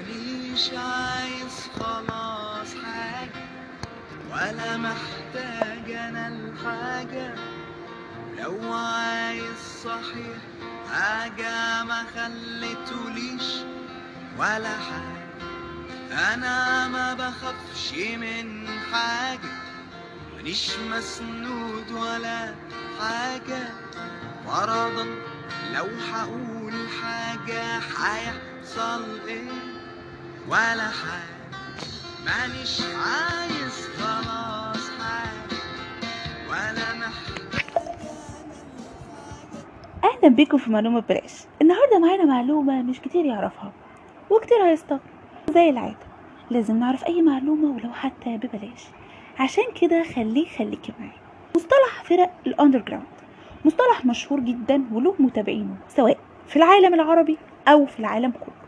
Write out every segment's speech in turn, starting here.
مانيش عايز خلاص حاجة ولا محتاج أنا الحاجة لو عايز صحيح حاجة ما خليتوليش ولا حاجة أنا ما بخافش من حاجة مانيش مسنود ولا حاجة فرضا لو هقول حاجة هيحصل إيه ولا حاجة. مانيش عايز خلاص حاجة. ولا محتاج. أهلا بيكم في معلومة ببلاش. النهارده معانا معلومة مش كتير يعرفها. وكتير هيستغرب زي العادة لازم نعرف أي معلومة ولو حتى ببلاش. عشان كده خليه خليكي معايا. مصطلح فرق ال underground مصطلح مشهور جدا وله متابعينه سواء في العالم العربي أو في العالم كله.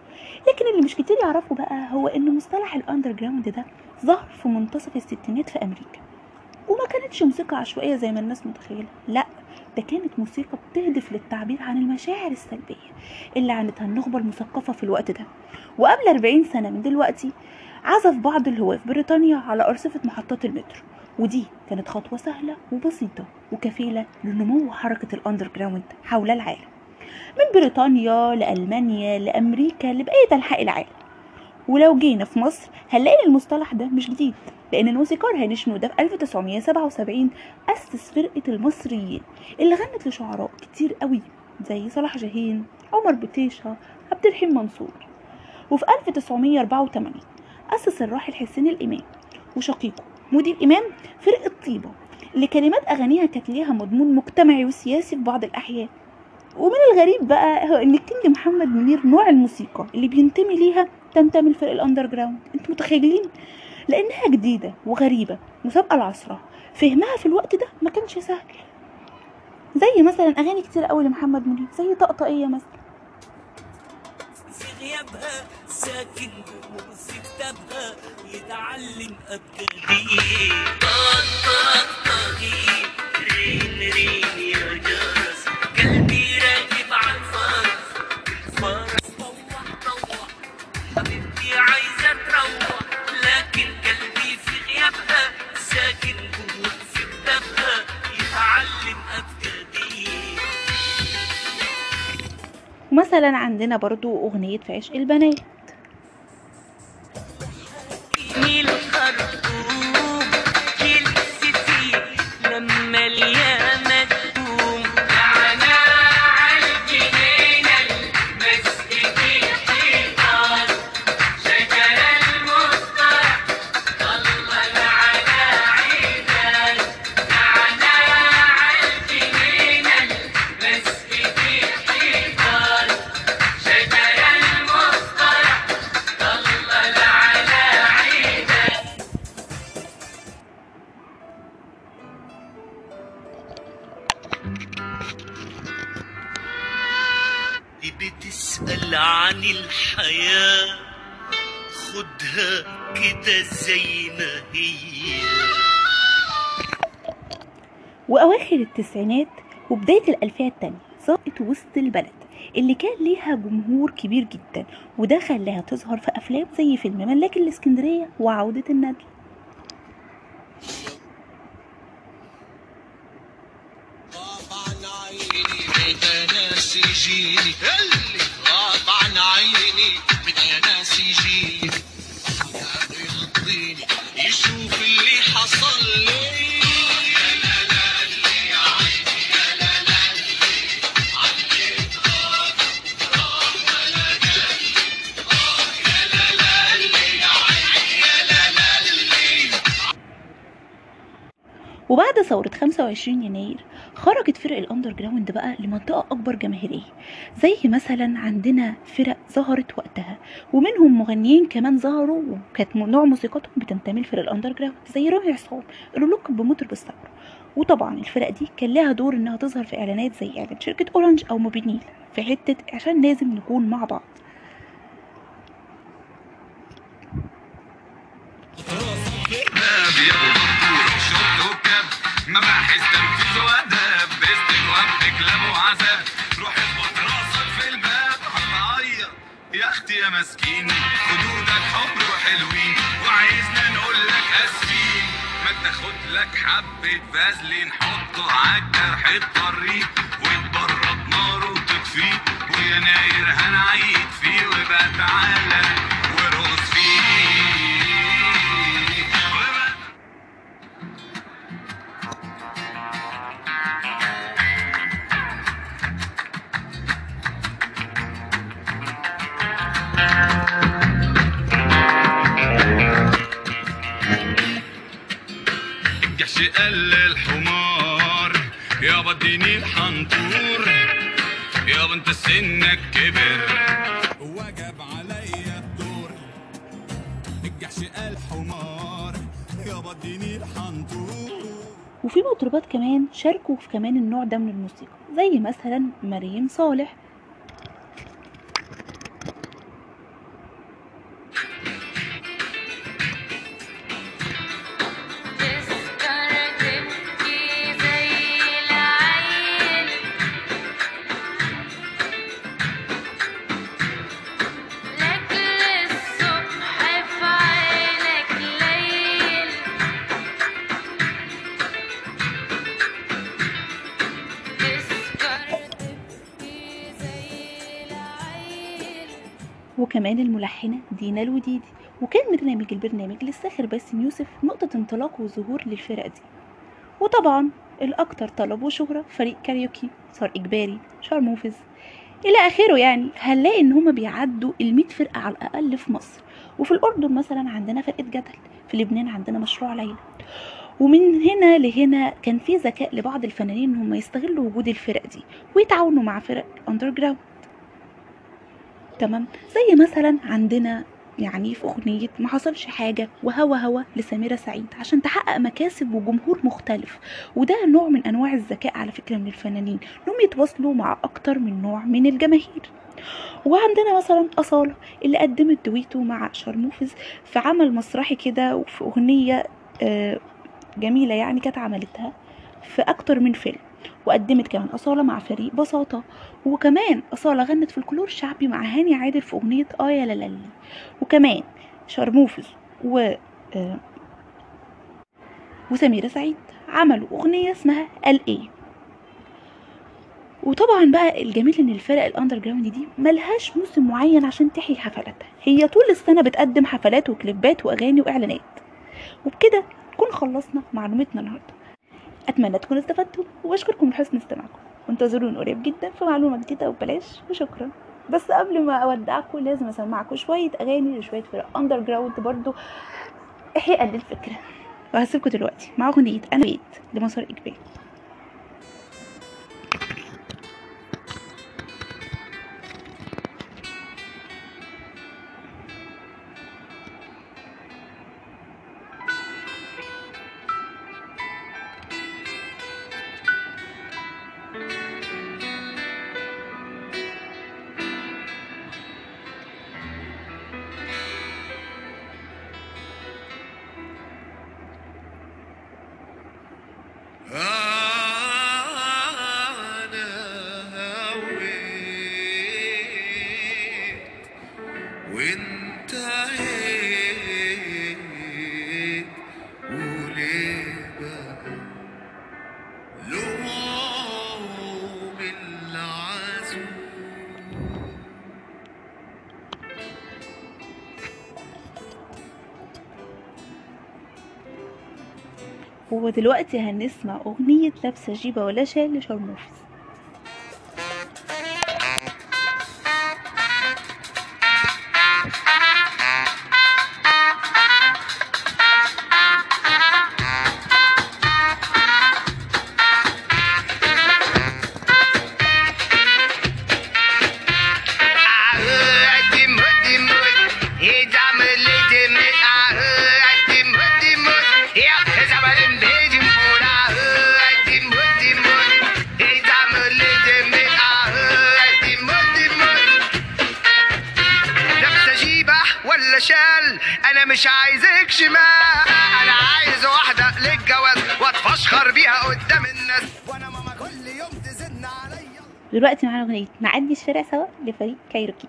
لكن اللي مش كتير يعرفه بقى هو ان مصطلح ال underground ده ظهر في منتصف الستينات في أمريكا. وما كانتش موسيقى عشوائية زي ما الناس متخيلة. لا ده كانت موسيقى بتهدف للتعبير عن المشاعر السلبية اللي عانتها النخبة المثقفة في الوقت ده. وقبل 40 سنة من دلوقتي عزف بعض الهواة في بريطانيا على أرصفة محطات المترو. ودي كانت خطوة سهلة وبسيطة وكفيلة لنمو حركة الأندر جراوند حول العالم. من بريطانيا لألمانيا لأمريكا لبقية أنحاء العالم. ولو جينا في مصر هنلاقي المصطلح ده مش جديد لأن الموسيقار هاني شنودة في 1977 أسس فرقة المصريين اللي غنت لشعراء كتير قوي زي صلاح جاهين عمر بطيشة عبد الرحيم منصور. وفي 1984 أسس الراحل حسين الإمام. وشقيقه مودي الإمام فرقة طيبة اللي كلمات أغانيها كانت ليها مضمون مجتمعي وسياسي في بعض الأحيان. ومن الغريب بقى إن الكينج محمد منير نوع الموسيقى اللي بينتمي ليها تنتمي لفرق ال underground أنتوا متخيلين؟ لأنها جديدة وغريبة سابقة لعصرها فهمها في الوقت ده ما كانش سهل. زي مثلا أغاني كتير قوي لمحمد منير زي طقطقية مثلا. في غيابها ساكن كتابها يتعلم طاق طاقي رين رين يا جرس ومثلا عندنا برضو أغنية في عشق البنات. بتسأل عن الحياة خدها كده زي ما هي. وأواخر التسعينات وبداية الألفية التانية ظهرت وسط البلد اللي كان ليها جمهور كبير جدا وده خلاها تظهر في أفلام زي فيلم ملاك الإسكندرية وعودة الندل. يجيني اللي غاب عيني بدا ناس يجيني يشوف اللي حصل لي. ثورة 25 يناير خرجت فرق ال underground بقى لمنطقة أكبر جماهيرية زي مثلا عندنا فرق ظهرت وقتها ومنهم مغنيين كمان ظهروا وكانت نوع موسيقتهم بتنتمي لفرق ال underground زي رامي عصام اللي لقب بمطرب الثورة وطبعا الفرق دي كان لها دور إنها تظهر في إعلانات زي إعلان شركة أورنج أو موبينيل في حتة عشان لازم نكون مع بعض. مباحث تنفيذ وآداب باستجواب بكلام وعذاب روح اخبط راسك في الباب. هتعيط يا أختي يا ماسكين خدودك حمر وحلوين وعايزنا نقول لك أسفين. ما تاخد لك حبة فازلين. حطه عالجرح الطريق. وتبرد ناره وتطفيه ويناير هنعيد فيه. وبقى تعالى انت سنك كبر. وجب عليا الدور. الجحش قال حمار يابا اديني الحنطور. وفي مطربات كمان شاركوا في كمان النوع ده من الموسيقى زي مثلا مريم صالح. وكمان الملحنة دينا الوديدي وكان برنامج البرنامج للساخر باسم يوسف نقطة انطلاق وظهور للفرقة دي. وطبعا الأكثر طلب وشهرة فريق كاريوكي صار إجباري شارموفز إلى آخره يعني هنلاقي إن هما بيعدوا المية فرقة على الأقل في مصر. وفي الأردن مثلا عندنا فرقة جدل في لبنان عندنا مشروع ليلى. ومن هنا لهنا كان في ذكاء لبعض الفنانين إن هم يستغلوا وجود الفرق دي ويتعاونوا مع فرق underground تمام؟ زي مثلا عندنا يعني في أغنية ما حصلش حاجة وهوا هوا لسميرة سعيد عشان تحقق مكاسب وجمهور مختلف. وده نوع من أنواع الذكاء على فكرة من الفنانين. إنهم يتواصلوا مع أكتر من نوع من الجماهير. وعندنا مثلا أصالة اللي قدمت دويتو مع شارموفز في عمل مسرحي كده وفي أغنية آه، جميلة يعني كانت عملتها في أكتر من فيلم. وقدمت كمان أصالة مع فريق بساطة وكمان أصالة غنت الفلكلور الشعبي مع هاني عادل في أغنية آه يا لالي وكمان شارموفز و آه، وسميرة سعيد عملوا أغنية اسمها ال إيه. وطبعا بقى الجميل إن الفرق ال underground دي ملهاش موسم معين عشان تحيي حفلاتها. هي طول السنة بتقدم حفلات وكليبات وأغاني وإعلانات. وبكده نكون خلصنا معلومتنا النهارده. أتمنى تكونوا استفدتوا وأشكركم لحسن استماعكم. وانتظروني قريب جدا في معلومة جديدة وببلاش وشكرا. بس قبل ما أودعكم لازم أسمعكم شوية أغاني لشويه فرق underground برضو. احياء للفكرة. وهسيبكم دلوقتي مع أغنية أنا بيت لمسار إجباري. وانتهيت وليه بقى لوم العزوم ودلوقتي هنسمع أغنية لابسة جيبة ولا شال لشارموفز مش عايزك شمال. أنا عايز واحدة للجواز وأتفشخر بيها قدام الناس. وأنا ماما كل يوم تزن عليا. دلوقتي معانا أغنية نعدي الشارع سوا لفريق كايروكي.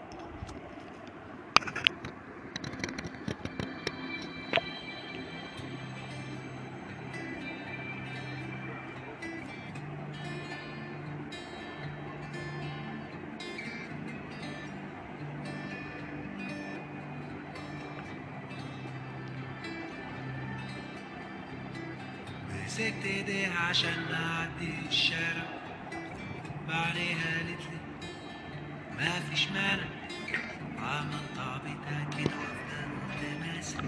مسكت ايديها عشان نعدي الشارع. بعديها قالت لي ما فيش مانع. عملت عبيط أكيد وفضلت ماسك.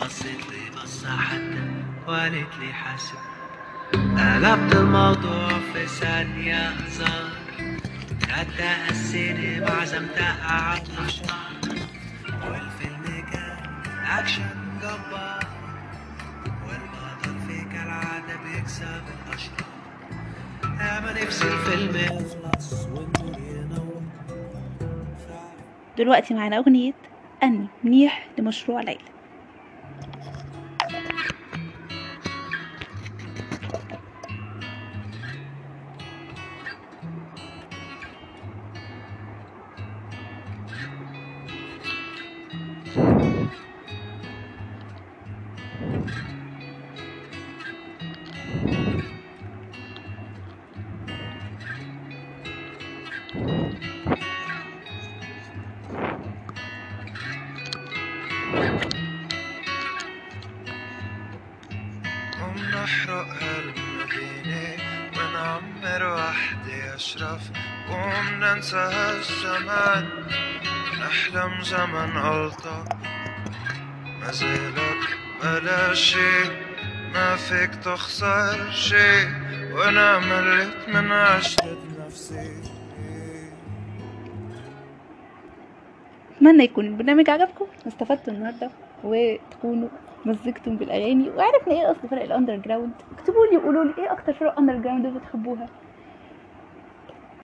بصيت لي بصة حتى وقالت لي حاسب. قلبت الموضوع في ثانية هزار. خدتها السينما عزمتها على الأشرار والفيلم كان أكشن جبار. في كالعادة بيكسب الأشرار أما نفسي الفيلم. يخلص والنور ينور دلوقتي معانا أغنية أني منيح لمشروع ليلى. ومننسى هالزمان نحلم زمن ألطف ما زالك بلا شي ما فيك تخسر شي وأنا مليت من عشرة نفسي. أتمنى يكون البرنامج عجبكم. واستفدتوا النهارده وتكونوا مزجتم بالأغاني. وعرفنا إيه أصل فرق ال underground اكتبوا لي وقولوا لي إيه أكتر فرق underground بتحبوها؟